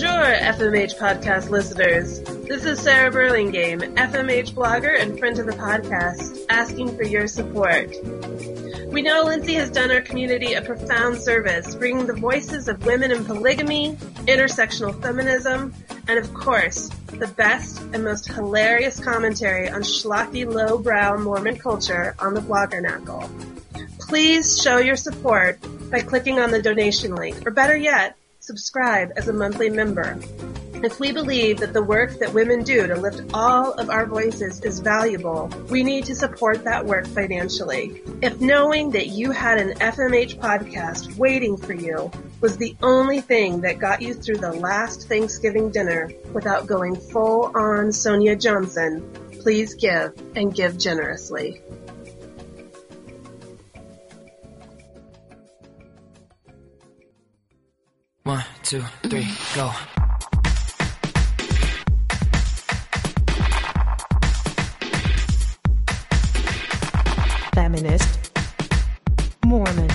Bonjour, FMH podcast listeners. This is Sarah Burlingame, FMH blogger and friend of the podcast, asking for your support. We know Lindsay has done our community a profound service, bringing the voices of women in polygamy, intersectional feminism, and of course, the best and most hilarious commentary on schlocky lowbrow Mormon culture on the Bloggernacle. Please show your support by clicking on the donation link, or better yet, subscribe as a monthly member. If we believe that the work that women do to lift all of our voices is valuable, we need to support that work financially. If knowing that you had an FMH podcast waiting for you was the only thing that got you through the last Thanksgiving dinner without going full on Sonia Johnson, please give and give generously. One, two, three, mm-hmm. go. feminist, Mormon.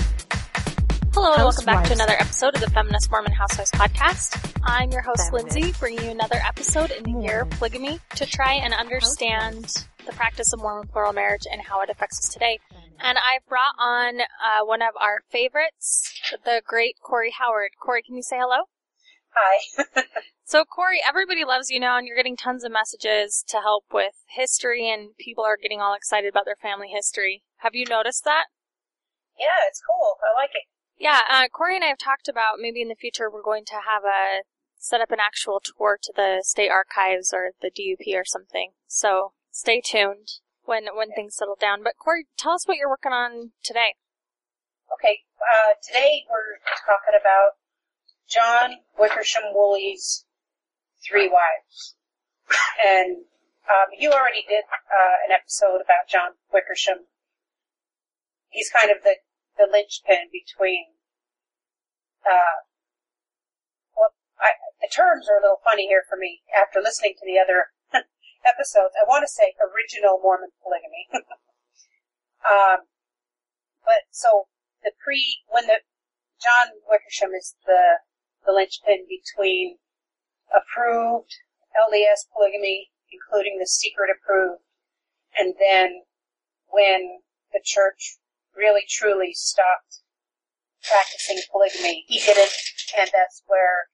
Hello, and welcome back to another episode of the Feminist Mormon Housewives podcast. I'm your host, Feminist. Lindsay, bringing you another episode in the year of polygamy to try and understand the practice of Mormon plural marriage and how it affects us today. And I've brought on uh, one of our favorites, the great Corey Howard. Corey, can you say hello? Hi. So, Corey, everybody loves you now, and you're getting tons of messages to help with history, and people are getting all excited about their family history. Have you noticed that? yeah, it's cool. I like it. Yeah, uh, Corey and I have talked about maybe in the future we're going to have a set up an actual tour to the state archives or the DUP or something. So stay tuned when when things settle down. But Corey, tell us what you're working on today. Okay, uh, today we're talking about John Wickersham Woolley's Three Wives. And um, you already did uh, an episode about John Wickersham. He's kind of the, the linchpin between, uh, well, I, the terms are a little funny here for me after listening to the other episodes. I want to say original Mormon polygamy. um, but so the pre when the John Wickersham is the the linchpin between approved LDS polygamy, including the secret approved, and then when the church really truly stopped practicing polygamy, he didn't, and that's where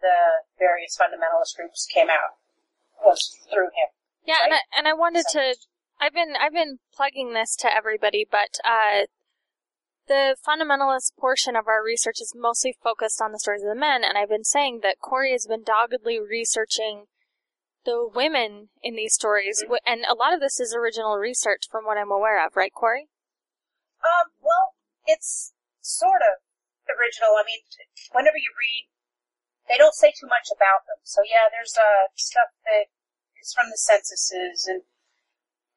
the various fundamentalist groups came out was through him. Yeah, and I, and I wanted to. I've been I've been plugging this to everybody, but uh, the fundamentalist portion of our research is mostly focused on the stories of the men, and I've been saying that Corey has been doggedly researching the women in these stories, Mm-hmm. and a lot of this is original research from what I'm aware of, right, Corey? Um, well, it's sort of original. I mean, whenever you read, they don't say too much about them. So yeah, there's uh stuff that is from the censuses and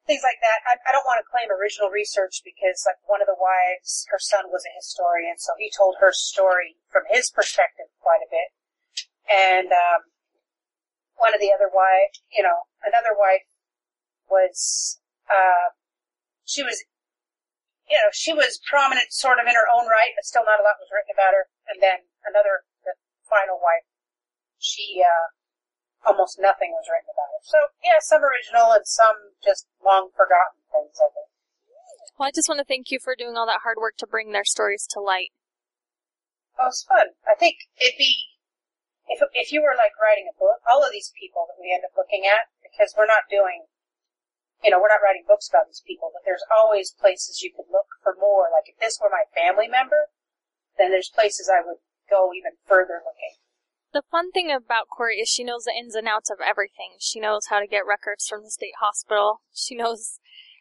things like that. I, I don't want to claim original research because like one of the wives, her son was a historian, so he told her story from his perspective quite a bit. And um, one of the other wife, you know, another wife was uh, she was you know, she was prominent sort of in her own right, but still not a lot was written about her. And then another, the final wife, she, uh, almost nothing was written about her. So, yeah, some original and some just long forgotten things, I think. Well, I just want to thank you for doing all that hard work to bring their stories to light. Oh, it's fun. I think it'd be, if, if you were like writing a book, all of these people that we end up looking at, because we're not doing, you know, we're not writing books about these people, but there's always places you could look for more. Like if this were my family member, then there's places I would go even further looking. The fun thing about Corey is she knows the ins and outs of everything. She knows how to get records from the state hospital. She knows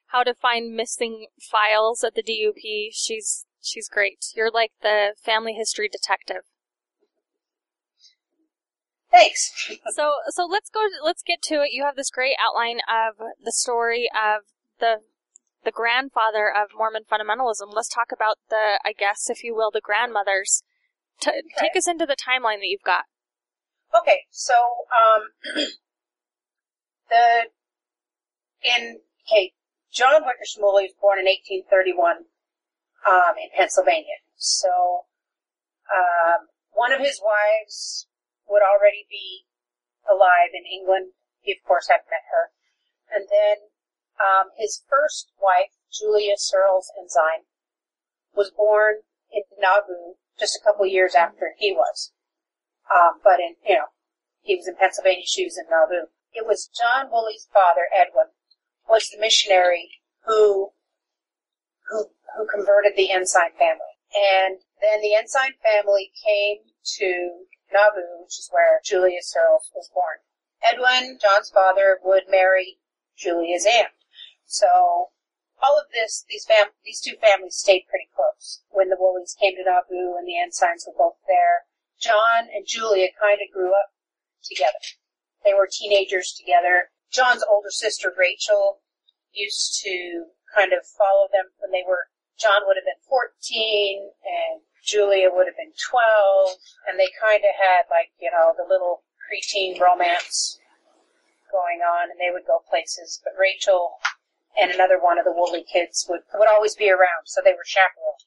how to find missing files at the DUP. She's she's great. You're like the family history detective. Thanks. So so let's go let's get to it. You have this great outline of the story of the the grandfather of Mormon fundamentalism. Let's talk about the I guess if you will the grandmothers. T- Take us into the timeline that you've got. Okay, so um, the in okay, John Wickersham Woolley was born in 1831 um, in Pennsylvania. So um, one of his wives would already be alive in England. He, of course, had met her. And then um, his first wife, Julia Searles Ensign, was born in Nauvoo just a couple years after he was. Um, but in, you know, he was in Pennsylvania, she was in Nauvoo. It was John Woolley's father, Edwin, was the missionary who, who, who converted the Ensign family. And then the Ensign family came to Nauvoo, which is where Julia Searles was born. Edwin, John's father, would marry Julia's aunt. So all of this, these fam- these two families stayed pretty close. When the Woolleys came to Nauvoo and the Ensigns were both there, John and Julia kind of grew up together. They were teenagers together. John's older sister, Rachel, used to kind of follow them when they were, John would have been 14 and Julia would have been 12 and they kind of had like, you know, the little preteen romance going on and they would go places. But Rachel and another one of the Woolley kids would, would always be around, so they were chaperoned.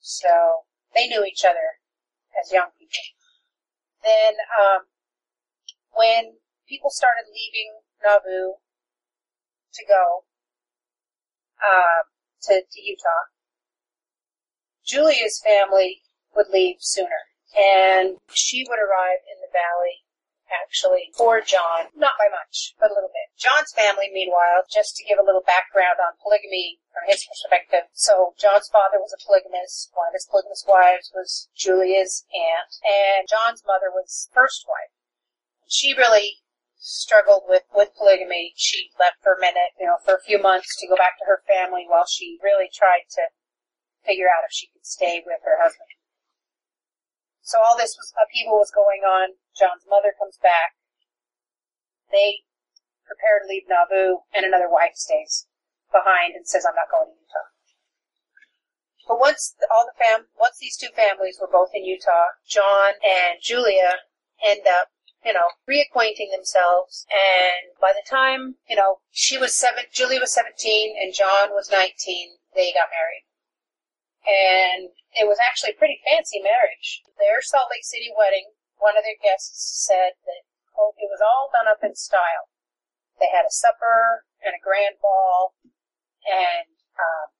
So they knew each other as young people. Then, um, when people started leaving Nauvoo to go, uh, to, to Utah, Julia's family would leave sooner. And she would arrive in the valley actually, for John. Not by much, but a little bit. John's family, meanwhile, just to give a little background on polygamy from his perspective. So John's father was a polygamist. One of his polygamous wives was Julia's aunt. And John's mother was first wife. She really struggled with, with polygamy. She left for a minute, you know, for a few months to go back to her family while she really tried to figure out if she could stay with her husband. So all this was, upheaval was going on. John's mother comes back. They prepare to leave Nauvoo, and another wife stays behind and says, I'm not going to Utah. But once all the fam, once these two families were both in Utah, John and Julia end up, you know, reacquainting themselves. And by the time, you know, she was seven, Julia was 17 and John was 19, they got married. And it was actually a pretty fancy marriage. Their Salt Lake City wedding, one of their guests said that, it was all done up in style. They had a supper and a grand ball, and um,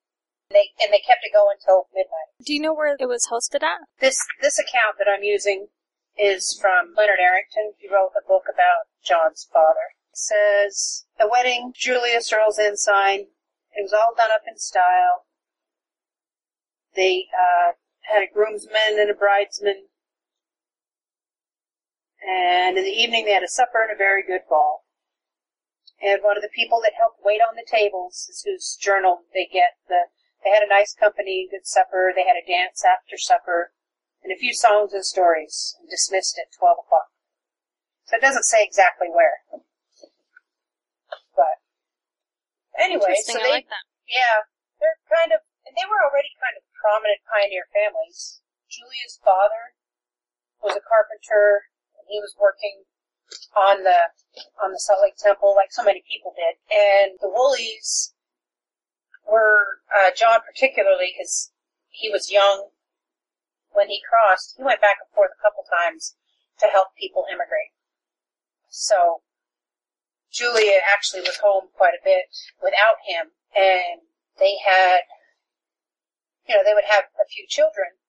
they and they kept it going until midnight. Do you know where it was hosted at? This this account that I'm using is from Leonard Arrington. He wrote a book about John's father. It says the wedding, Julia Searles Ensign. It was all done up in style. They uh, had a groomsman and a bridesman. And in the evening they had a supper and a very good ball. And one of the people that helped wait on the tables is whose journal they get the they had a nice company, good supper, they had a dance after supper, and a few songs and stories, and dismissed at twelve o'clock. So it doesn't say exactly where. But anyway, so they like yeah, they're kind of and they were already kind of prominent pioneer families. Julia's father was a carpenter, and he was working on the on the Salt Lake Temple, like so many people did. And the Woolleys were uh, John particularly because he was young when he crossed. He went back and forth a couple times to help people immigrate. So Julia actually was home quite a bit without him, and they had you know, they would have a few children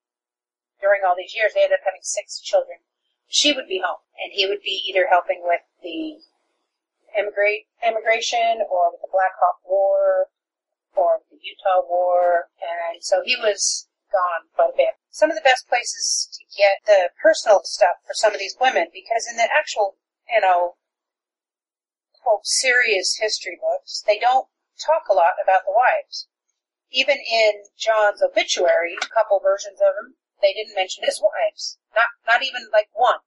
during all these years. They ended up having six children. She would be home, and he would be either helping with the immigrate immigration, or with the Black Hawk War, or the Utah War, and so he was gone quite a bit. Some of the best places to get the personal stuff for some of these women, because in the actual, you know, quote, serious history books, they don't talk a lot about the wives even in John's obituary, a couple versions of him, they didn't mention his wives. Not, not even like one.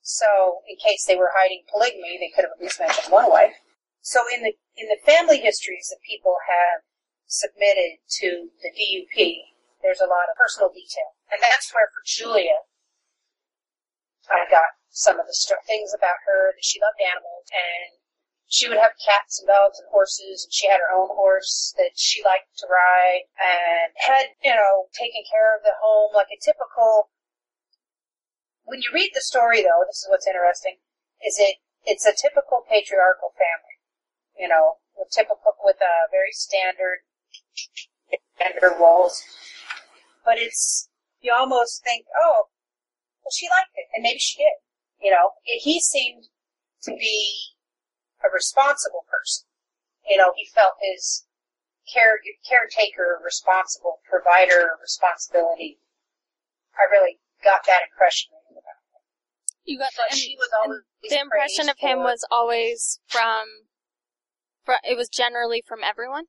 So, in case they were hiding polygamy, they could have at least mentioned one wife. So in the, in the family histories that people have submitted to the DUP, there's a lot of personal detail. And that's where for Julia, I got some of the st- things about her that she loved animals and she would have cats and dogs and horses, and she had her own horse that she liked to ride, and had, you know, taken care of the home like a typical when you read the story, though, this is what's interesting: is it it's a typical patriarchal family, you know, with typical with a very standard gender roles, but it's you almost think, oh, well, she liked it, and maybe she did. You know, he seemed to be a responsible person. You know, he felt his care, caretaker, responsible provider responsibility. I really got that impression about him. You got But the, she was always the impression of him for- was always from, fr it was generally from everyone.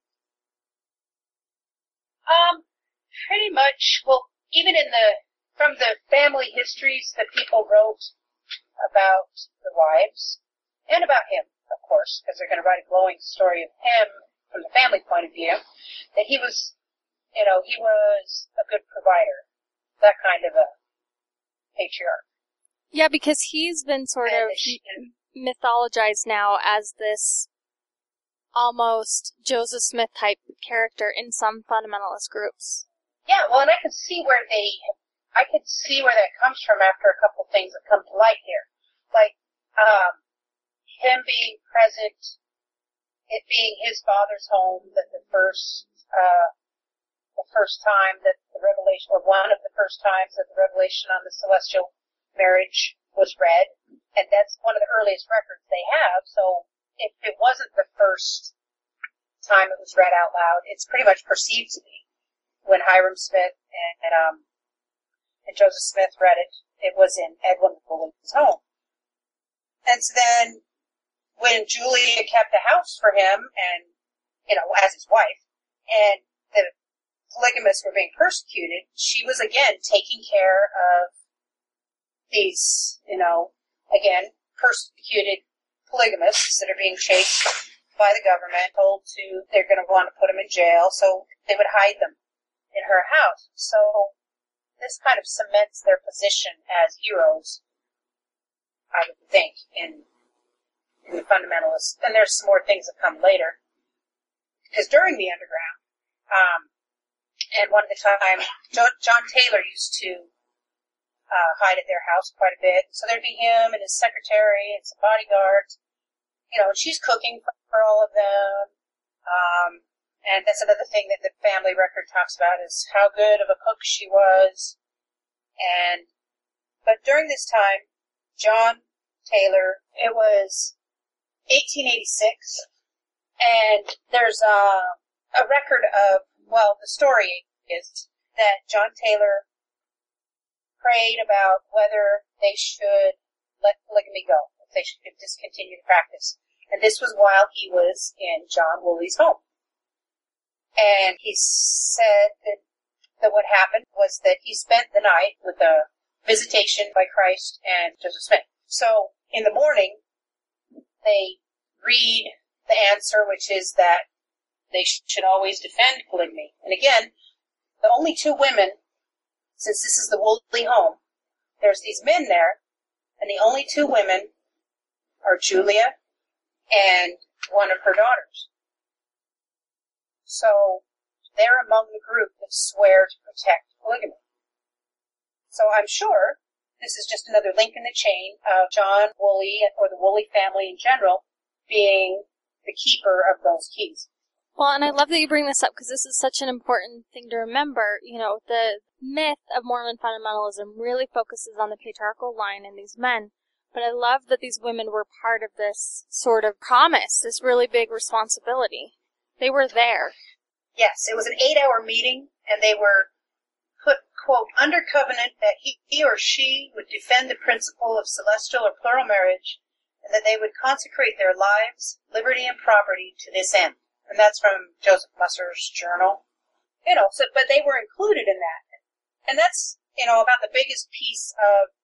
Um, pretty much. Well, even in the from the family histories that people wrote about the wives and about him, of course, because they're going to write a glowing story of him from the family point of view, that he was, you know, he was a good provider, that kind of a patriarch. Yeah, because he's been sort And of she- mythologized now as this almost Joseph Smith type character in some fundamentalist groups. Yeah, well, and I could see where they, I could see where that comes from after a couple things that come to light here. Like, um, him being present, it being his father's home, that the first, uh, the first time that the revelation, or one of the first times that the revelation on the celestial marriage was read, and that's one of the earliest records they have, so if it wasn't the first time it was read out loud, it's pretty much perceived to be. When Hyrum Smith and, and um and Joseph Smith read it, it was in Edwin Williams' home. And so then when Julia kept a house for him and you know, as his wife, and the polygamists were being persecuted, she was again taking care of these, you know, again, persecuted polygamists that are being chased by the government, told to they're going to want to put them in jail, so they would hide them in her house. So this kind of cements their position as heroes, I would think, in, in the fundamentalists. And there's some more things that come later. Because during the underground, um, and one of the time, Jo- John Taylor used to uh, hide at their house quite a bit. So there'd be him and his secretary and some bodyguards. You know, and she's cooking for, for all of them. Um, and that's another thing that the family record talks about is how good of a cook she was. And, but during this time, John Taylor, it was 1886, and there's a, a record of, well, the story is that John Taylor prayed about whether they should let polygamy go, if they should discontinue the practice. And this was while he was in John Woolley's home. And he said that, that what happened was that he spent the night with a visitation by Christ and Joseph Smith. So in the morning, they read the answer, which is that they should always defend polygamy. And again, the only two women, since this is the Woolley home, there's these men there, and the only two women are Julia and one of her daughters. So they're among the group that swear to protect polygamy. So I'm sure this is just another link in the chain of John Woolley or the Woolley family in general being the keeper of those keys. Well, and I love that you bring this up because this is such an important thing to remember. You know, the myth of Mormon fundamentalism really focuses on the patriarchal line and these men. But I love that these women were part of this sort of promise, this really big responsibility. They were there. Yes, it was an eight hour meeting and they were put, quote, under covenant that he, he or she would defend the principle of celestial or plural marriage and that they would consecrate their lives, liberty, and property to this end. And that's from Joseph Musser's journal. You know, so, but they were included in that. And that's, you know, about the biggest piece of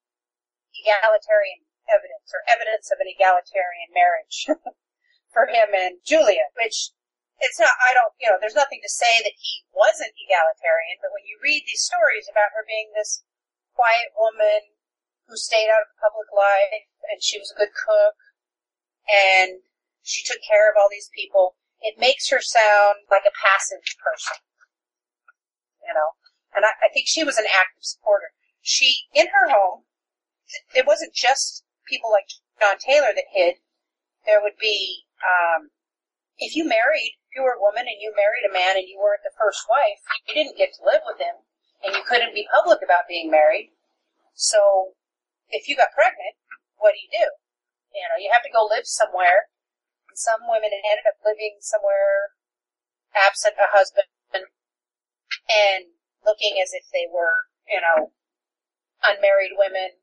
egalitarian evidence or evidence of an egalitarian marriage for him and Julia, which it's not, I don't, you know, there's nothing to say that he wasn't egalitarian, but when you read these stories about her being this quiet woman who stayed out of public life and she was a good cook and she took care of all these people, it makes her sound like a passive person. You know? And I, I think she was an active supporter. She, in her home, it wasn't just people like John Taylor that hid. There would be, um, if you married, you were a woman and you married a man and you weren't the first wife, you didn't get to live with him and you couldn't be public about being married. So if you got pregnant, what do you do? You know, you have to go live somewhere. And some women ended up living somewhere absent a husband and looking as if they were, you know, unmarried women.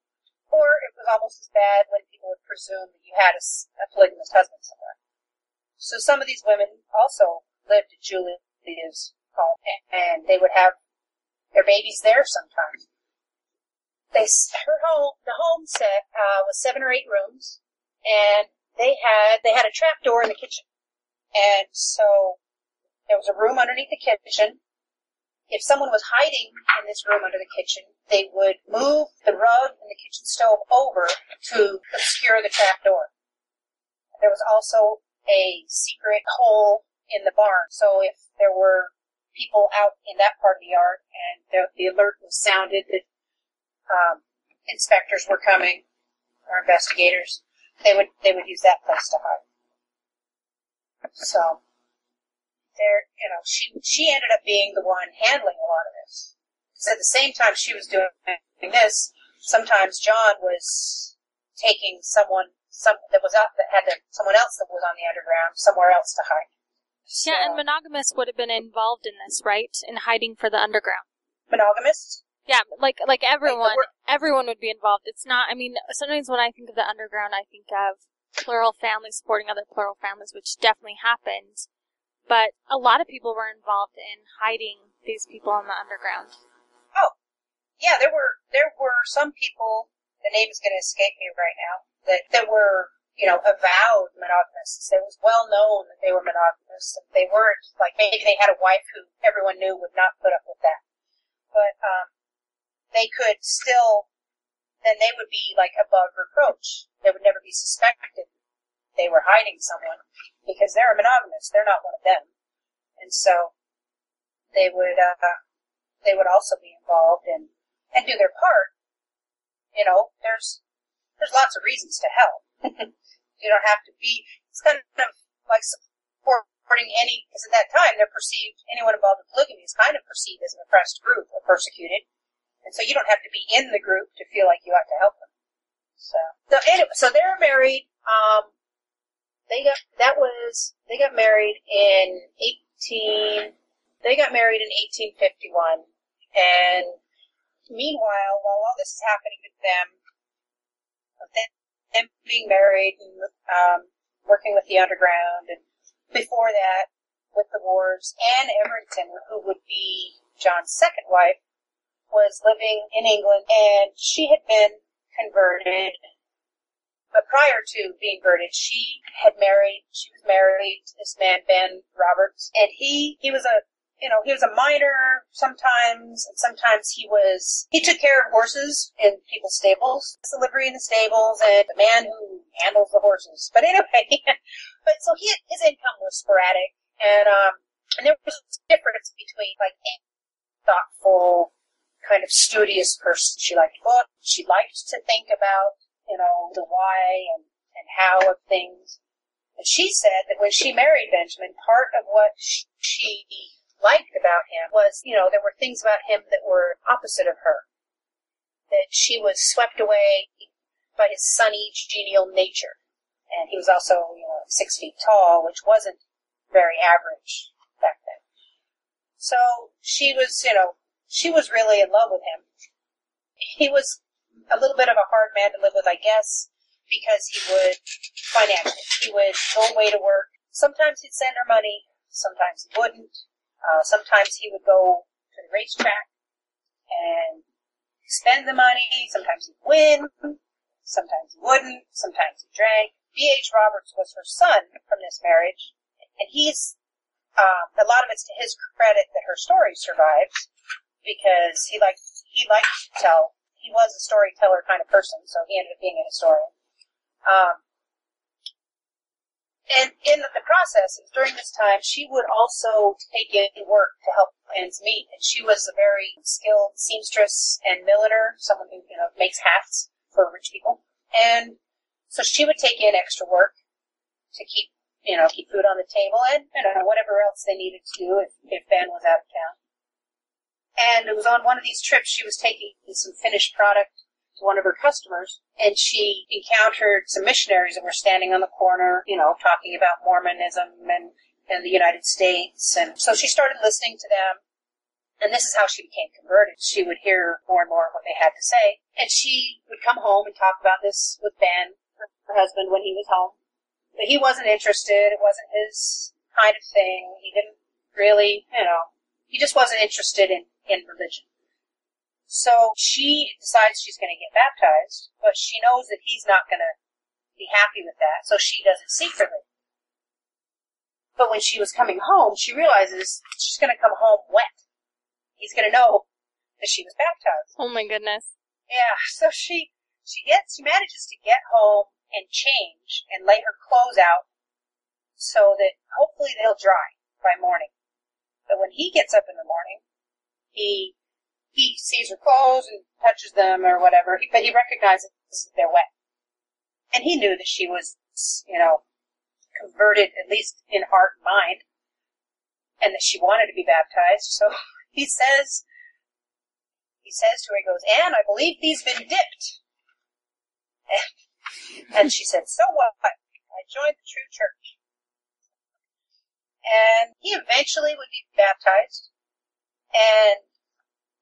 Or it was almost as bad when people would presume that you had a, a polygamous husband somewhere. So some of these women also lived at Julia's home, and they would have their babies there sometimes. They, her home, the home set uh, was seven or eight rooms, and they had they had a trap door in the kitchen, and so there was a room underneath the kitchen. If someone was hiding in this room under the kitchen, they would move the rug and the kitchen stove over to obscure the trap door. There was also a secret hole in the barn, so if there were people out in that part of the yard and the, the alert was sounded that um, inspectors were coming or investigators, they would they would use that place to hide. So there, you know, she she ended up being the one handling a lot of this. Because at the same time she was doing this, sometimes John was taking someone some that was out that had to, someone else that was on the underground somewhere else to hide. So, Yeah, and monogamous would have been involved in this, right? In hiding for the underground. monogamous. Yeah, like like everyone, word- everyone would be involved. It's not. I mean, sometimes when I think of the underground, I think of plural families supporting other plural families, which definitely happened. But a lot of people were involved in hiding these people in the underground. Oh, yeah, there were there were some people. The name is going to escape me right now. That that were you know avowed monogamists. It was well known that they were monogamists. If they weren't, like maybe they had a wife who everyone knew would not put up with that. But um, they could still. Then they would be like above reproach. They would never be suspected they were hiding someone because they're a monogamous. They're not one of them, and so they would uh, they would also be involved and and do their part. You know, there's there's lots of reasons to help. you don't have to be. It's kind of like supporting any because at that time they're perceived anyone involved in polygamy is kind of perceived as an oppressed group or persecuted, and so you don't have to be in the group to feel like you have to help them. So, so anyway, so they're married. Um, they got that was they got married in eighteen. They got married in eighteen fifty one, and meanwhile, while all this is happening to them, of them, being married and um, working with the underground, and before that with the wars, Anne Everington, who would be John's second wife, was living in England, and she had been converted. But prior to being converted, she had married. She was married to this man Ben Roberts, and he he was a you know, he was a miner sometimes, and sometimes he was, he took care of horses in people's stables, the livery in the stables, and the man who handles the horses. But anyway, but so he, his income was sporadic, and, um, and there was a difference between, like, a thoughtful, kind of studious person. She liked books, she liked to think about, you know, the why and, and how of things. And she said that when she married Benjamin, part of what she liked about him was, you know, there were things about him that were opposite of her. That she was swept away by his sunny, genial nature. And he was also, you know, six feet tall, which wasn't very average back then. So she was, you know, she was really in love with him. He was a little bit of a hard man to live with, I guess, because he would financially, he would go away to work. Sometimes he'd send her money, sometimes he wouldn't. Uh, sometimes he would go to the racetrack and spend the money. Sometimes he'd win. Sometimes he wouldn't. Sometimes he drank. B.H. Roberts was her son from this marriage, and he's uh, a lot of it's to his credit that her story survives because he liked he liked to tell. He was a storyteller kind of person, so he ended up being a historian. Um, and in the process, during this time, she would also take in work to help ends meet. And she was a very skilled seamstress and milliner, someone who, you know, makes hats. for rich people. And so she would take in extra work to keep, you know, keep food on the table and, you know, whatever else they needed to do if, if Ben was out of town. And it was on one of these trips she was taking some finished product to one of her customers and she encountered some missionaries that were standing on the corner, you know, talking about Mormonism and, and the United States. And so she started listening to them. And this is how she became converted. She would hear more and more of what they had to say. And she would come home and talk about this with Ben, her, her husband, when he was home. But he wasn't interested. It wasn't his kind of thing. He didn't really, you know, he just wasn't interested in, in religion. So she decides she's going to get baptized, but she knows that he's not going to be happy with that, so she does it secretly. But when she was coming home, she realizes she's going to come home wet. He's going to know that she was baptized. Oh my goodness. Yeah, so she she gets she manages to get home and change and lay her clothes out so that hopefully they'll dry by morning. But when he gets up in the morning, he he sees her clothes and touches them or whatever, but he recognizes that they're wet. And he knew that she was, you know, converted, at least in heart and mind, and that she wanted to be baptized. So he says, he says to her, he goes, Anne, I believe these been dipped. And she said, so what? I joined the true church. And he eventually would be baptized. And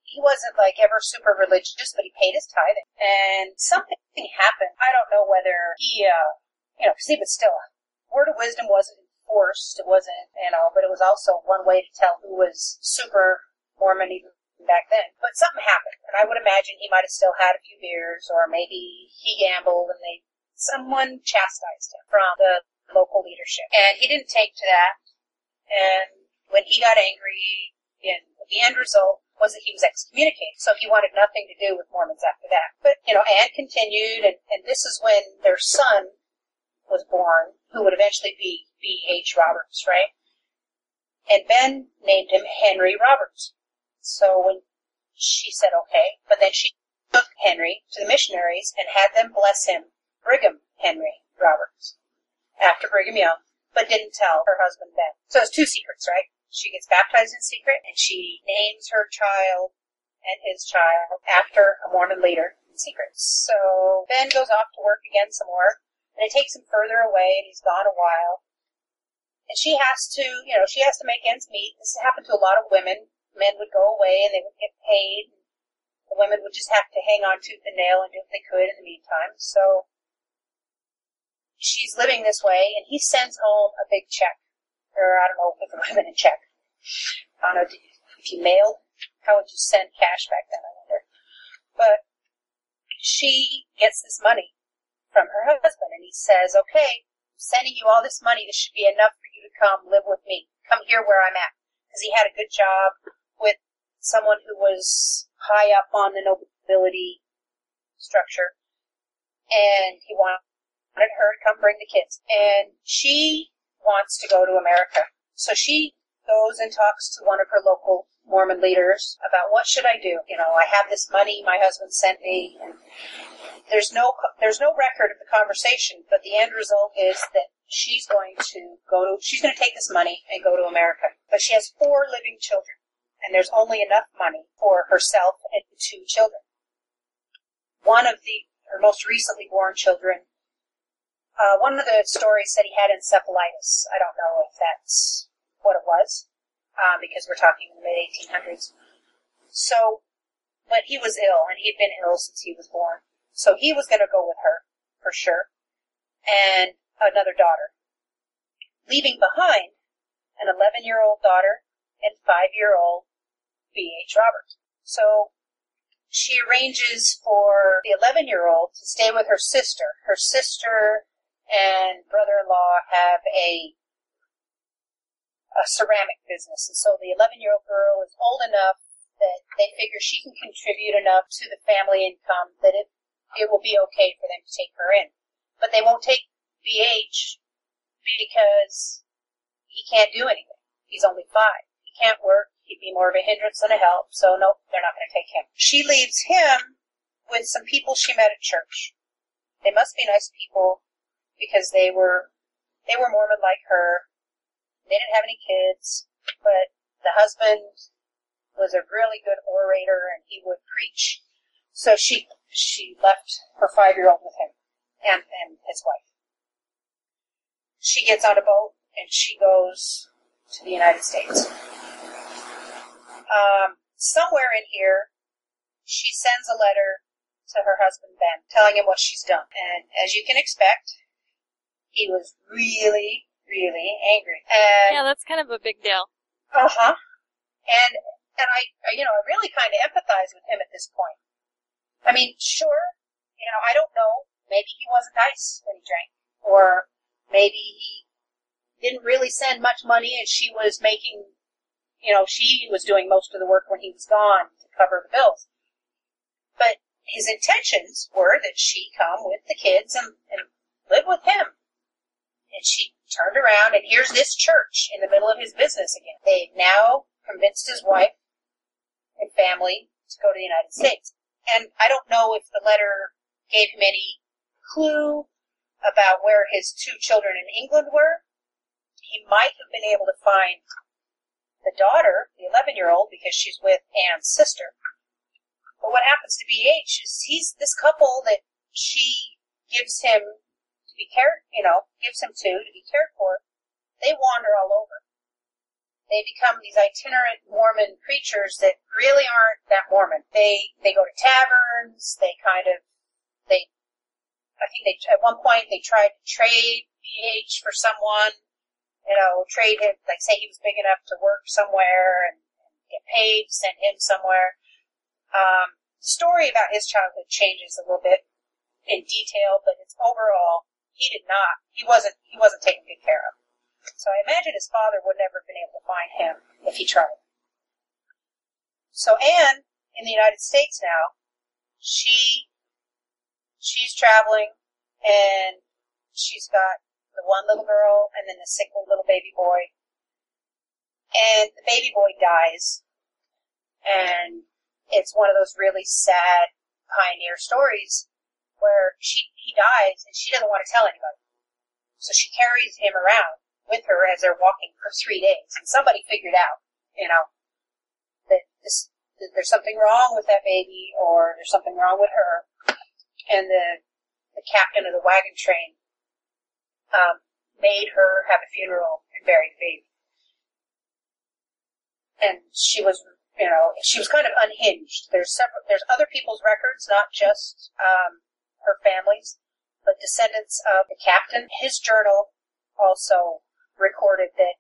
he wasn't like ever super religious, but he paid his tithing. And something happened. I don't know whether he, uh, you know, because he was still, a word of wisdom wasn't enforced. It wasn't, you know, but it was also one way to tell who was super Mormon even back then. But something happened, and I would imagine he might have still had a few beers, or maybe he gambled and they, someone chastised him from the local leadership. And he didn't take to that. And when he got angry, and the end result was that he was excommunicated. So he wanted nothing to do with Mormons after that. But, you know, Anne continued, and, and this is when their son was born, who would eventually be B.H. Roberts, right? And Ben named him Henry Roberts. So when she said okay, but then she took Henry to the missionaries and had them bless him, Brigham Henry Roberts, after Brigham Young, but didn't tell her husband Ben. So it's two secrets, right? She gets baptized in secret and she names her child and his child after a Mormon leader in secret. So Ben goes off to work again some more and it takes him further away and he's gone a while. And she has to, you know, she has to make ends meet. This happened to a lot of women. Men would go away and they would get paid. And the women would just have to hang on tooth and nail and do what they could in the meantime. So she's living this way and he sends home a big check or I don't know if the women in check. I don't know if you mailed. How would you send cash back then? I wonder. But she gets this money from her husband, and he says, "Okay, I'm sending you all this money. This should be enough for you to come live with me. Come here where I'm at." Because he had a good job with someone who was high up on the nobility structure, and he wanted her to come bring the kids. And she wants to go to America. So she goes and talks to one of her local Mormon leaders about what should I do? You know, I have this money my husband sent me and there's no there's no record of the conversation, but the end result is that she's going to go to she's going to take this money and go to America. But she has four living children and there's only enough money for herself and two children. One of the her most recently born children uh, one of the stories said he had encephalitis. I don't know if that's what it was, uh, because we're talking the mid 1800s. So, but he was ill, and he'd been ill since he was born. So he was going to go with her, for sure, and another daughter, leaving behind an 11 year old daughter and 5 year old B.H. Roberts. So she arranges for the 11 year old to stay with her sister. Her sister and brother-in-law have a a ceramic business, and so the 11-year-old girl is old enough that they figure she can contribute enough to the family income that it it will be okay for them to take her in. But they won't take BH because he can't do anything. He's only five. He can't work. He'd be more of a hindrance than a help. So nope, they're not going to take him. She leaves him with some people she met at church. They must be nice people because they were they were Mormon like her. They didn't have any kids, but the husband was a really good orator and he would preach. So she she left her five year old with him and, and his wife. She gets on a boat and she goes to the United States. Um, somewhere in here, she sends a letter to her husband Ben, telling him what she's done. And as you can expect, he was really, really angry. And Yeah, that's kind of a big deal. uh huh. And and I, I, you know, I really kind of empathize with him at this point. I mean, sure, you know, I don't know. Maybe he wasn't nice when he drank, or maybe he didn't really send much money, and she was making, you know, she was doing most of the work when he was gone to cover the bills. But his intentions were that she come with the kids and, and live with him. And she turned around, and here's this church in the middle of his business again. They've now convinced his wife and family to go to the United States. And I don't know if the letter gave him any clue about where his two children in England were. He might have been able to find the daughter, the 11 year old, because she's with Anne's sister. But what happens to BH is he's this couple that she gives him be cared, you know, gives him to to be cared for. They wander all over. They become these itinerant Mormon preachers that really aren't that Mormon. They they go to taverns. They kind of they. I think they at one point they tried to trade BH for someone. You know, trade him like say he was big enough to work somewhere and, and get paid, send him somewhere. Um, the story about his childhood changes a little bit in detail, but it's overall he did not. He wasn't. He wasn't taken good care of. So I imagine his father would never have been able to find him if he tried. So Anne, in the United States now, she she's traveling and she's got the one little girl and then the sick little baby boy. And the baby boy dies. And it's one of those really sad pioneer stories where she he dies and she doesn't want to tell anybody. So she carries him around with her as they're walking for three days. And somebody figured out, you know, that this, that there's something wrong with that baby or there's something wrong with her. And the, the captain of the wagon train, um, made her have a funeral and bury the baby. And she was, you know, she was kind of unhinged. There's several, there's other people's records, not just, um, her family's, but descendants of the captain. His journal also recorded that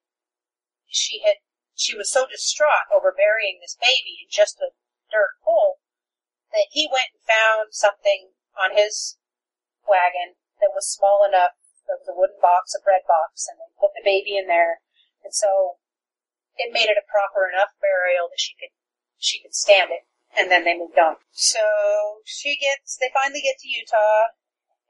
she had she was so distraught over burying this baby in just a dirt hole that he went and found something on his wagon that was small enough. It was a wooden box, a bread box, and they put the baby in there, and so it made it a proper enough burial that she could she could stand it. And then they moved on. So she gets, they finally get to Utah,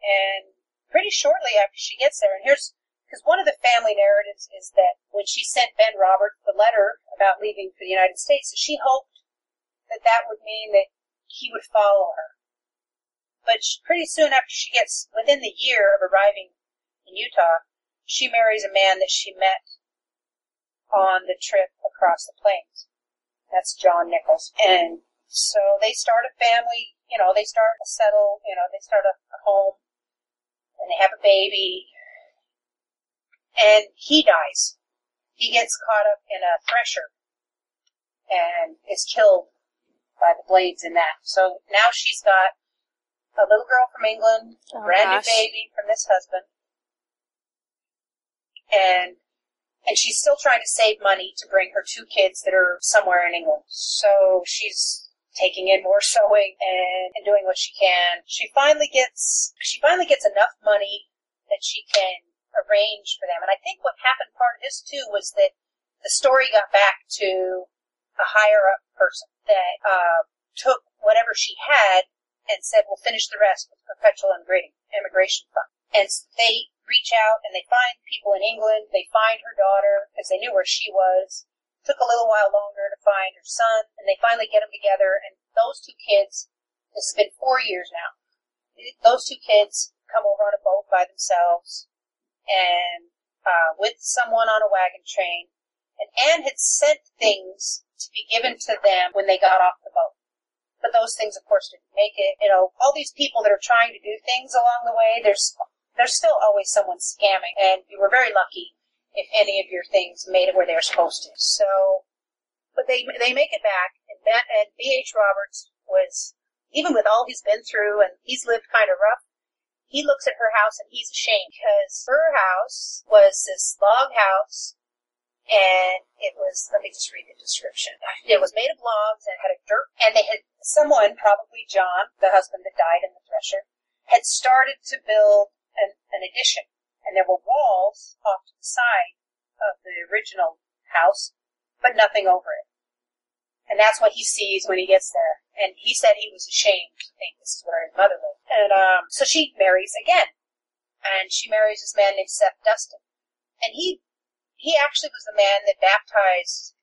and pretty shortly after she gets there, and here's because one of the family narratives is that when she sent Ben Roberts the letter about leaving for the United States, she hoped that that would mean that he would follow her. But she, pretty soon after she gets within the year of arriving in Utah, she marries a man that she met on the trip across the plains. That's John Nichols. And so they start a family, you know, they start a settle, you know, they start a, a home and they have a baby and he dies. He gets caught up in a thresher and is killed by the blades in that. So now she's got a little girl from England, a Oh, brand gosh. new baby from this husband, and and she's still trying to save money to bring her two kids that are somewhere in England. So she's taking in more sewing and, and doing what she can. She finally gets she finally gets enough money that she can arrange for them. And I think what happened part of this too was that the story got back to a higher up person that uh, took whatever she had and said, "We'll finish the rest with perpetual immigration fund." And they reach out and they find people in England. They find her daughter because they knew where she was. Took a little while longer to find her son, and they finally get them together. And those two kids This has been four years now. Those two kids come over on a boat by themselves and uh, with someone on a wagon train. And Anne had sent things to be given to them when they got off the boat. But those things, of course, didn't make it. You know, all these people that are trying to do things along the way, there's there's still always someone scamming, and you were very lucky if any of your things made it where they were supposed to. So, but they they make it back, and Ben, and B. H. Roberts was even with all he's been through, and he's lived kind of rough. He looks at her house and he's ashamed because her house was this log house and it was let me just read the description. It was made of logs and had a dirt and they had someone, probably John, the husband that died in the thresher, had started to build an, an addition. And there were walls off to the side of the original house, but nothing over it. And that's what he sees when he gets there. And he said he was ashamed to think this is where his mother lived. And um, so she marries again. And she marries this man named Seth Dustin. And he he actually was the man that baptized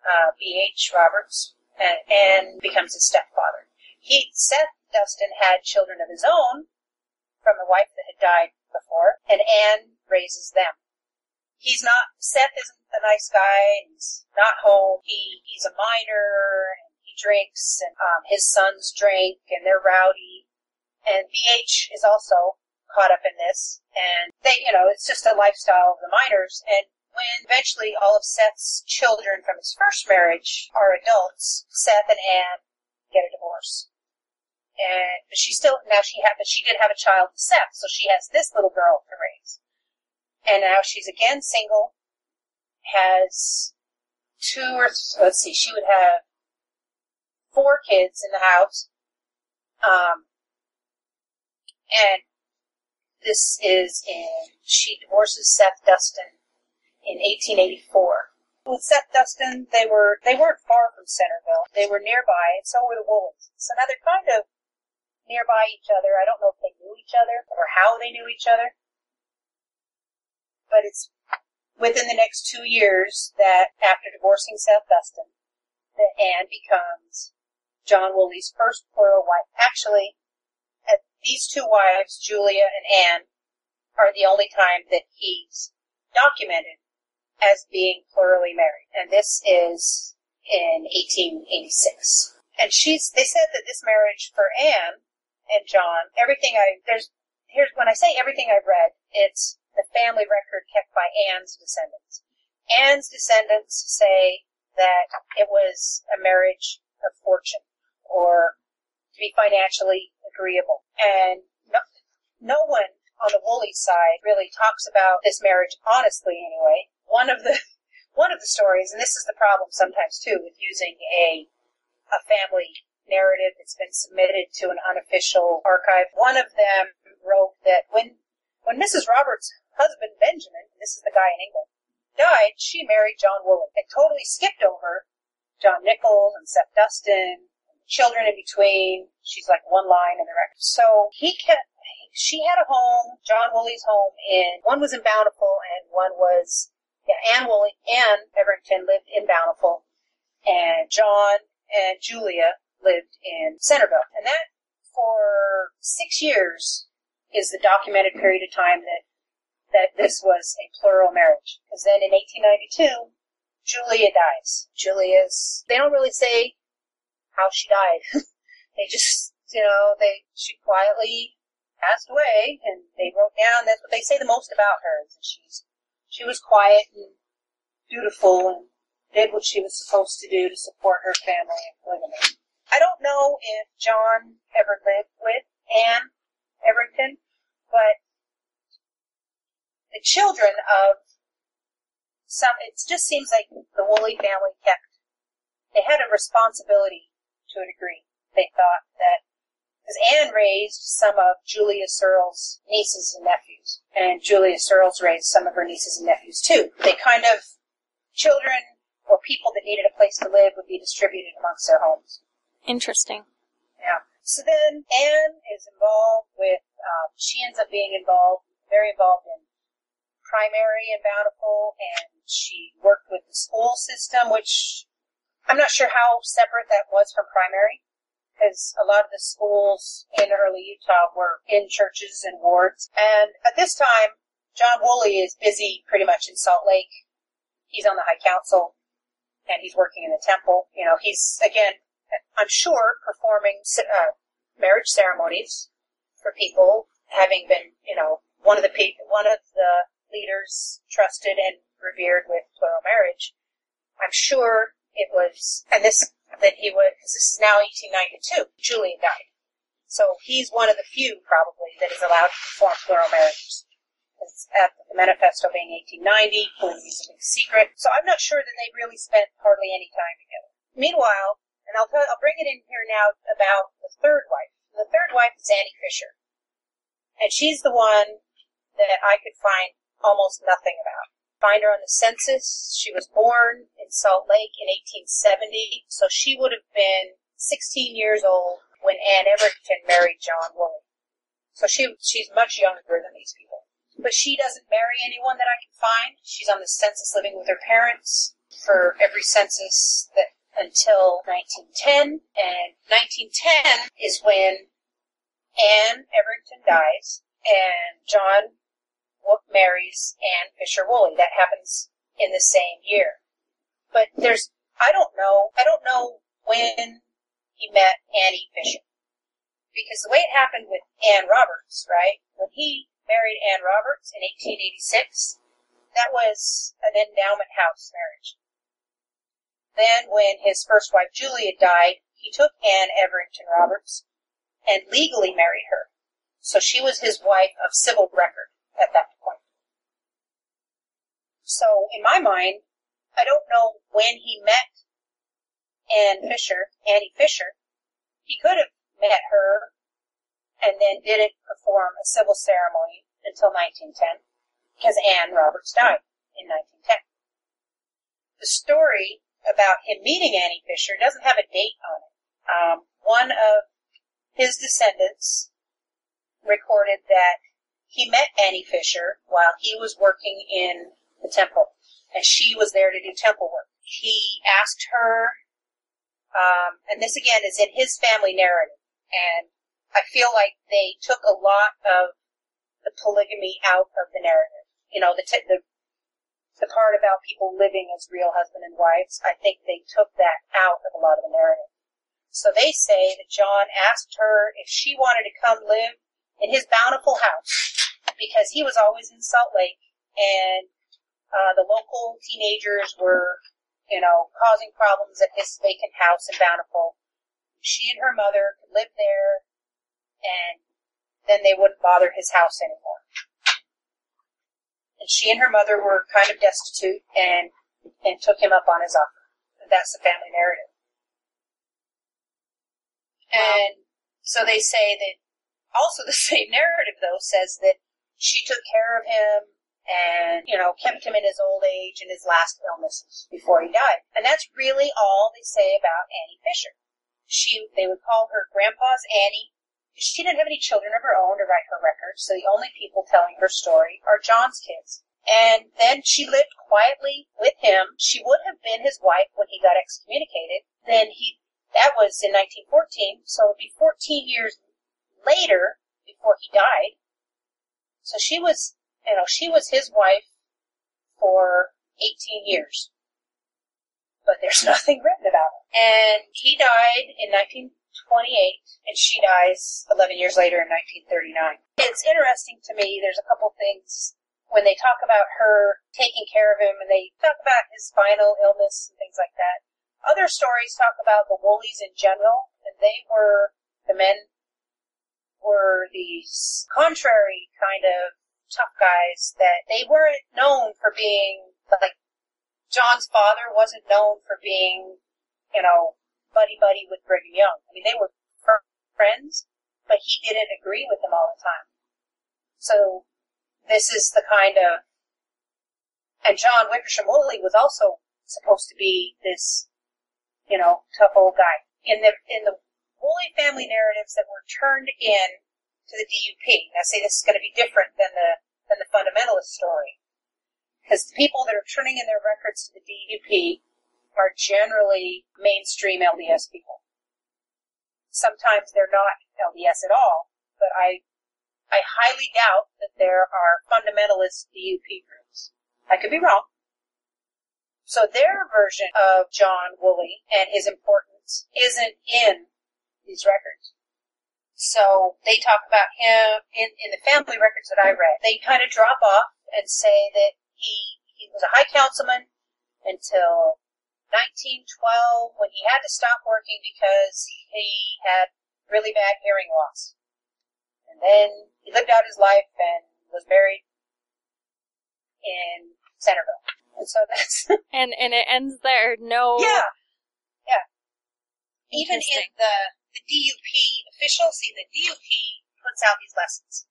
uh, B.H. Roberts and, and becomes his stepfather. He, Seth Dustin had children of his own from a wife that had died before, and Anne raises them. He's not, Seth isn't a nice guy, he's not home, he, he's a miner, and he drinks, and um, his sons drink, and they're rowdy, and BH is also caught up in this, and they, you know, it's just a lifestyle of the miners, and when eventually all of Seth's children from his first marriage are adults, Seth and Anne get a divorce. And but she still now she had but she did have a child with Seth, so she has this little girl to raise. And now she's again single, has two or let's see, she would have four kids in the house. Um, and this is in she divorces Seth Dustin in 1884. With Seth Dustin, they were they weren't far from Centerville. They were nearby, and so were the Woolleys. So now they're kind of nearby each other. I don't know if they knew each other or how they knew each other, but it's within the next two years that after divorcing Seth Dustin, that Anne becomes John Woolley's first plural wife. Actually, these two wives, Julia and Anne, are the only time that he's documented as being plurally married, and this is in 1886. And she's, they said that this marriage for Anne and John, everything I, there's, here's, when I say everything I've read, it's the family record kept by Anne's descendants. Anne's descendants say that it was a marriage of fortune, or to be financially agreeable. And no, no one on the Woolley side really talks about this marriage honestly anyway one of the one of the stories, and this is the problem sometimes too with using a a family narrative that's been submitted to an unofficial archive. One of them wrote that when when Mrs. Roberts' husband Benjamin, this is the guy in England, died, she married John Woolley and totally skipped over John Nichols and Seth Dustin, and the children in between. She's like one line in the record. So he kept. She had a home, John Woolley's home in, one was in Bountiful and one was yeah, Anne Woolley, Anne Everington lived in Bountiful, and John and Julia lived in Centerville. And that, for six years, is the documented period of time that that this was a plural marriage. Because then in 1892, Julia dies. Julia's, they don't really say how she died. they just, you know, they, she quietly passed away and they wrote down, that's what they say the most about her, is that she's she was quiet and dutiful and did what she was supposed to do to support her family and polygamy. I don't know if John ever lived with Anne Everington, but the children of some, it just seems like the Woolley family kept, they had a responsibility to a degree. They thought that because Anne raised some of Julia Searle's nieces and nephews, and Julia Searle's raised some of her nieces and nephews too. They kind of, children or people that needed a place to live would be distributed amongst their homes. Interesting. Yeah. So then Anne is involved with, um, she ends up being involved, very involved in primary and Bountiful, and she worked with the school system, which I'm not sure how separate that was from primary because a lot of the schools in early Utah were in churches and wards. And at this time, John Woolley is busy pretty much in Salt Lake. He's on the High Council and he's working in the temple. You know, he's again, I'm sure, performing uh, marriage ceremonies for people, having been, you know, one of the people, one of the leaders trusted and revered with plural marriage. I'm sure it was, and this that he would, because this is now 1892. Julian died, so he's one of the few probably that is allowed to perform plural marriages. At the manifesto being 1890, polygamy is a big secret. So I'm not sure that they really spent hardly any time together. Meanwhile, and I'll I'll bring it in here now about the third wife. The third wife is Annie Fisher, and she's the one that I could find almost nothing about. Find her on the census. She was born in Salt Lake in 1870, so she would have been 16 years old when Anne Everington married John Woolley. So she she's much younger than these people. But she doesn't marry anyone that I can find. She's on the census living with her parents for every census that until 1910. And 1910 is when Anne Everington dies and John marries Anne Fisher Woolley. That happens in the same year. But there's, I don't know, I don't know when he met Annie Fisher. Because the way it happened with Anne Roberts, right? When he married Anne Roberts in 1886. That was an endowment house marriage. Then, when his first wife Julia died, he took Anne Everington Roberts and legally married her. So she was his wife of civil record at that point. So, in my mind, I don't know when he met Anne Fisher, Annie Fisher. He could have met her and then didn't perform a civil ceremony until 1910 because Anne Roberts died in 1910. The story about him meeting Annie Fisher doesn't have a date on it. Um, one of his descendants recorded that he met Annie Fisher while he was working in the temple, and she was there to do temple work. He asked her, um, and this again is in his family narrative, and I feel like they took a lot of the polygamy out of the narrative. You know, the, t- the the part about people living as real husband and wives, I think they took that out of a lot of the narrative. So they say that John asked her if she wanted to come live in his bountiful house because he was always in Salt Lake and uh, the local teenagers were, you know, causing problems at his vacant house in Bountiful. She and her mother could live there and then they wouldn't bother his house anymore. And she and her mother were kind of destitute and, and took him up on his offer. That's the family narrative. And so they say that also the same narrative though says that she took care of him and, you know, kept him in his old age and his last illnesses before he died. And that's really all they say about Annie Fisher. She, they would call her Grandpa's Annie she didn't have any children of her own to write her records, so the only people telling her story are John's kids. And then she lived quietly with him. She would have been his wife when he got excommunicated. Then he, that was in 1914, so it'd be 14 years later before he died. So she was, you know, she was his wife for 18 years. But there's nothing written about her. And he died in 19, 28, and she dies 11 years later in 1939. It's interesting to me, there's a couple things when they talk about her taking care of him and they talk about his final illness and things like that. Other stories talk about the Woolleys in general, and they were, the men were these contrary kind of tough guys that they weren't known for being like John's father wasn't known for being, you know, buddy buddy with Brigham Young. I mean, they were friends, but he didn't agree with them all the time. So this is the kind of, and John Wickersham Woolley was also supposed to be this, you know, tough old guy. In the in the Woolley family narratives that were turned in to the DUP. Now, say this is going to be different than the than the fundamentalist story, because the people that are turning in their records to the DUP are generally mainstream LDS people. sometimes they're not LDS at all, but I I highly doubt that there are fundamentalist DUP groups. I could be wrong. So their version of John Woolley and his importance isn't in these records. So they talk about him in, in the family records that I read. They kind of drop off and say that he he was a high councilman until 1912 when he had to stop working because he had really bad hearing loss. And then he lived out his life and was buried in Centerville. And so that's And and it ends there. No. yeah, yeah. Even in the the DUP official, see the DUP puts out these lessons,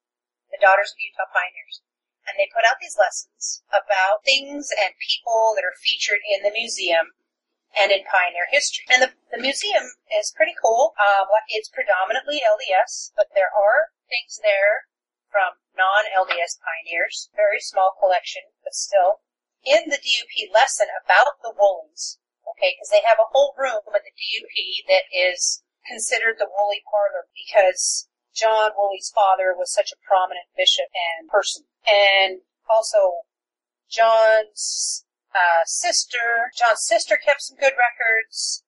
the Daughters of Utah Pioneers, and they put out these lessons about things and people that are featured in the museum and in pioneer history. And the, the museum is pretty cool. Uh, it's predominantly LDS, but there are things there from non-LDS pioneers. Very small collection, but still. In the DUP lesson about the Woolleys, okay, because they have a whole room at the DUP that is considered the Woolley parlor because John Woolley's father was such a prominent bishop and person. And also, John's uh, sister, John's sister kept some good records,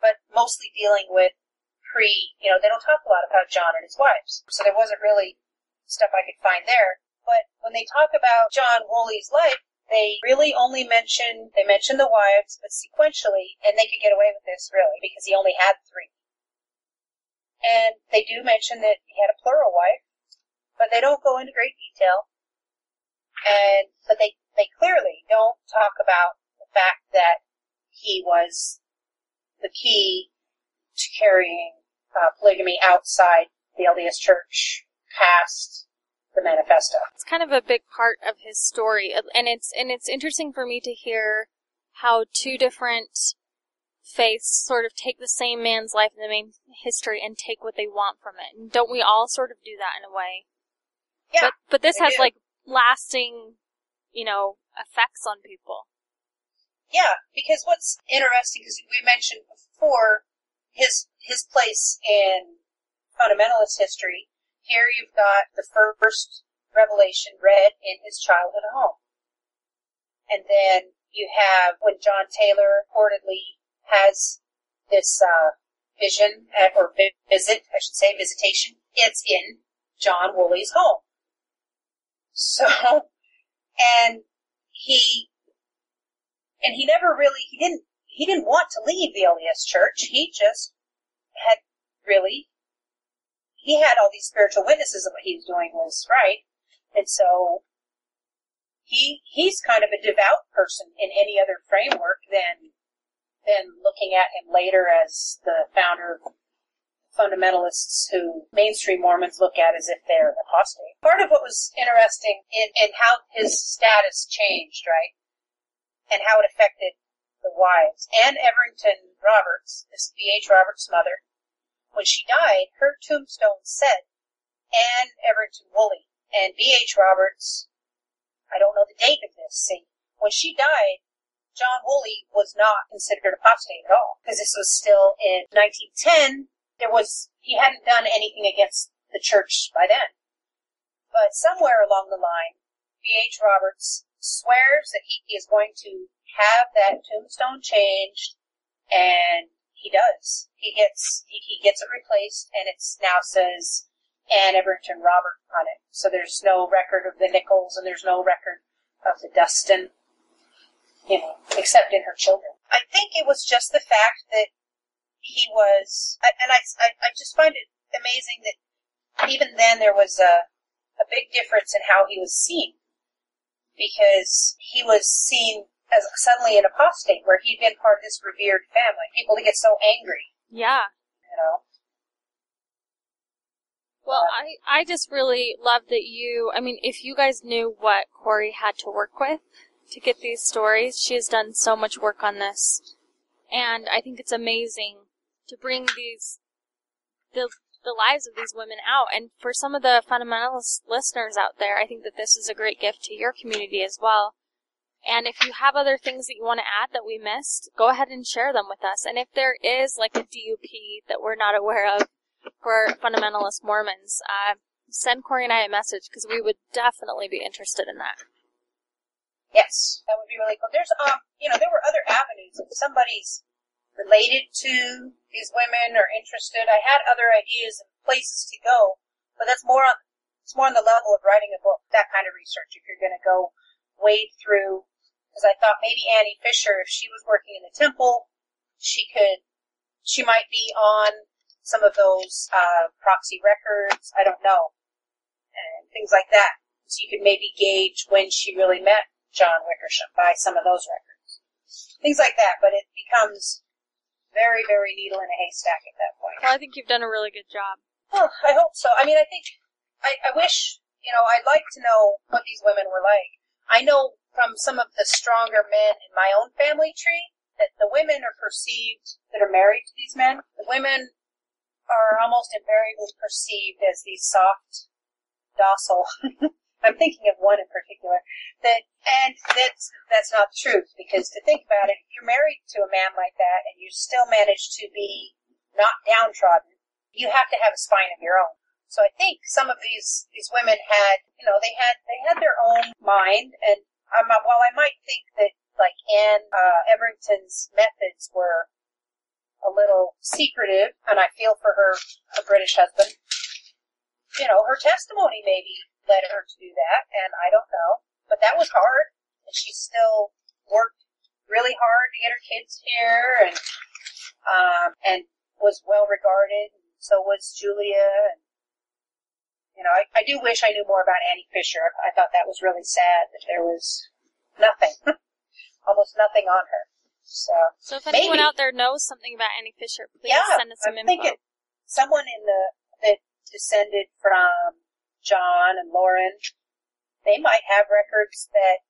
but mostly dealing with pre, you know, they don't talk a lot about John and his wives. So there wasn't really stuff I could find there. But when they talk about John Woolley's life, they really only mention, they mention the wives, but sequentially, and they could get away with this really, because he only had three. And they do mention that he had a plural wife, but they don't go into great detail. And, but they, they clearly don't talk about the fact that he was the key to carrying uh, polygamy outside the LDS Church past the manifesto. It's kind of a big part of his story, and it's and it's interesting for me to hear how two different faiths sort of take the same man's life and the main history and take what they want from it. And don't we all sort of do that in a way? Yeah, But but this has do. like lasting, you know, effects on people. Yeah, because what's interesting is we mentioned before his his place in fundamentalist history. Here you've got the first revelation read in his childhood home, and then you have when John Taylor reportedly has this uh, vision or vi- visit, I should say, visitation. It's in John Woolley's home. So, and he and he never really he didn't he didn't want to leave the LDS church. He just had really he had all these spiritual witnesses of what he was doing was right. And so he he's kind of a devout person in any other framework than than looking at him later as the founder of fundamentalists who mainstream Mormons look at as if they're apostate. Part of what was interesting in, in how his status changed, right? and how it affected the wives. Anne Everington Roberts, this B.H. Roberts' mother, when she died, her tombstone said Anne Everington Woolley. And B.H. Roberts, I don't know the date of this, see, when she died, John Woolley was not considered an apostate at all, because this was still in 1910. There was, he hadn't done anything against the church by then. But somewhere along the line, B.H. Roberts swears that he is going to have that tombstone changed, and he does. He gets he, he gets it replaced, and it now says Anne Everington Robert on it. So there's no record of the Nichols, and there's no record of the Dustin, you know, except in her children. I think it was just the fact that he was, and I, I, I just find it amazing that even then there was a, a big difference in how he was seen because he was seen as suddenly an apostate where he'd been part of this revered family. People get so angry, Yeah. you know. Well, I, I just really love that you, I mean, if you guys knew what Corey had to work with to get these stories, she has done so much work on this. And I think it's amazing to bring these, the, the lives of these women out. And for some of the fundamentalist listeners out there, I think that this is a great gift to your community as well. And if you have other things that you want to add that we missed, go ahead and share them with us. And if there is like a DUP that we're not aware of for fundamentalist Mormons, uh, send Corey and I a message because we would definitely be interested in that. Yes, that would be really cool. There's, um, you know, there were other avenues. If somebody's related to these women or interested, I had other ideas and places to go, but that's more on, it's more on the level of writing a book, that kind of research. If you're going to go wade through because I thought maybe Annie Fisher, if she was working in the temple, she could, she might be on some of those uh, proxy records. I don't know, and things like that. So you could maybe gauge when she really met John Wickersham by some of those records, things like that. But it becomes very, very needle in a haystack at that point. Well, I think you've done a really good job. Oh, I hope so. I mean, I think I, I wish you know I'd like to know what these women were like. I know from some of the stronger men in my own family tree that the women are perceived that are married to these men. The women are almost invariably perceived as these soft, docile. I'm thinking of one in particular that, and that's that's not the truth because to think about it, if you're married to a man like that and you still manage to be not downtrodden, you have to have a spine of your own. So I think some of these these women had, you know, they had they had their own mind and um, while I might think that like Anne uh, Everington's methods were a little secretive, and I feel for her, a British husband. You know, her testimony maybe led her to do that, and I don't know. But that was hard, and she still worked really hard to get her kids here, and um, and was well regarded. And so was Julia, and you know, I, I do wish I knew more about Annie Fisher. I thought that was really sad that there was nothing, almost nothing on her. So, So if anyone Maybe. out there knows something about Annie Fisher, please yeah, send us some I'm info. thinking someone in the that descended from John and Lauren, they might have records that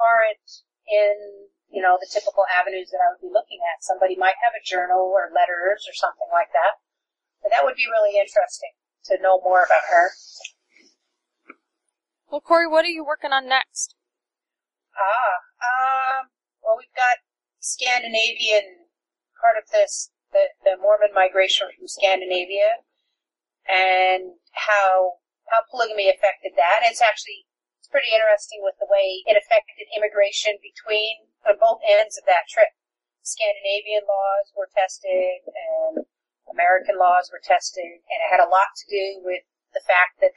aren't in you know the typical avenues that I would be looking at. Somebody might have a journal or letters or something like that. But that would be really interesting to know more about her. Well, Corey, what are you working on next? Ah, um, well, we've got Scandinavian part of this, the, the Mormon migration from Scandinavia, and how how polygamy affected that. It's actually it's pretty interesting with the way it affected immigration between on both ends of that trip. Scandinavian laws were tested, and American laws were tested, and it had a lot to do with the fact that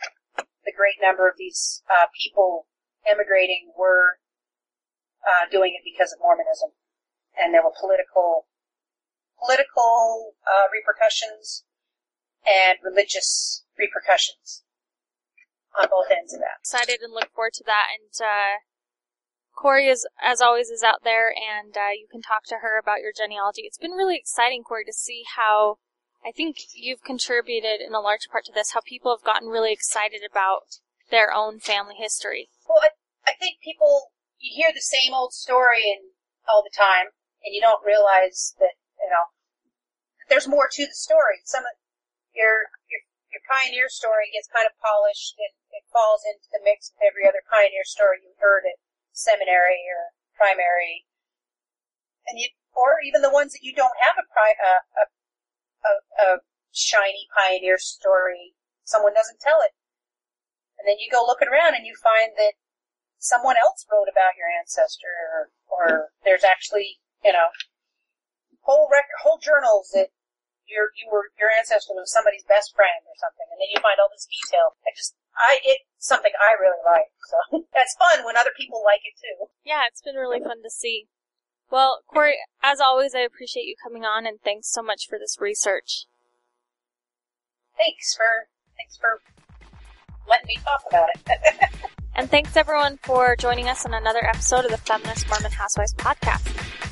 the great number of these uh, people emigrating were uh, doing it because of Mormonism, and there were political political uh, repercussions and religious repercussions on both ends of that. Excited and look forward to that. And uh, Corey is, as always, is out there, and uh, you can talk to her about your genealogy. It's been really exciting, Corey, to see how I think you've contributed in a large part to this. How people have gotten really excited about their own family history. Well, I, I think people you hear the same old story and all the time, and you don't realize that you know there's more to the story. Some of your your your pioneer story gets kind of polished and it falls into the mix with every other pioneer story you heard at seminary or primary, and you or even the ones that you don't have a pri- a, a, a, a shiny pioneer story. Someone doesn't tell it, and then you go looking around and you find that someone else wrote about your ancestor, or, or there's actually you know whole rec- whole journals that your you were your ancestor was somebody's best friend or something, and then you find all this detail. I just I it's something I really like. So that's fun when other people like it too. Yeah, it's been really fun to see. Well, Corey, as always, I appreciate you coming on, and thanks so much for this research. Thanks for thanks for letting me talk about it. And thanks everyone for joining us on another episode of the Feminist Mormon Housewives podcast.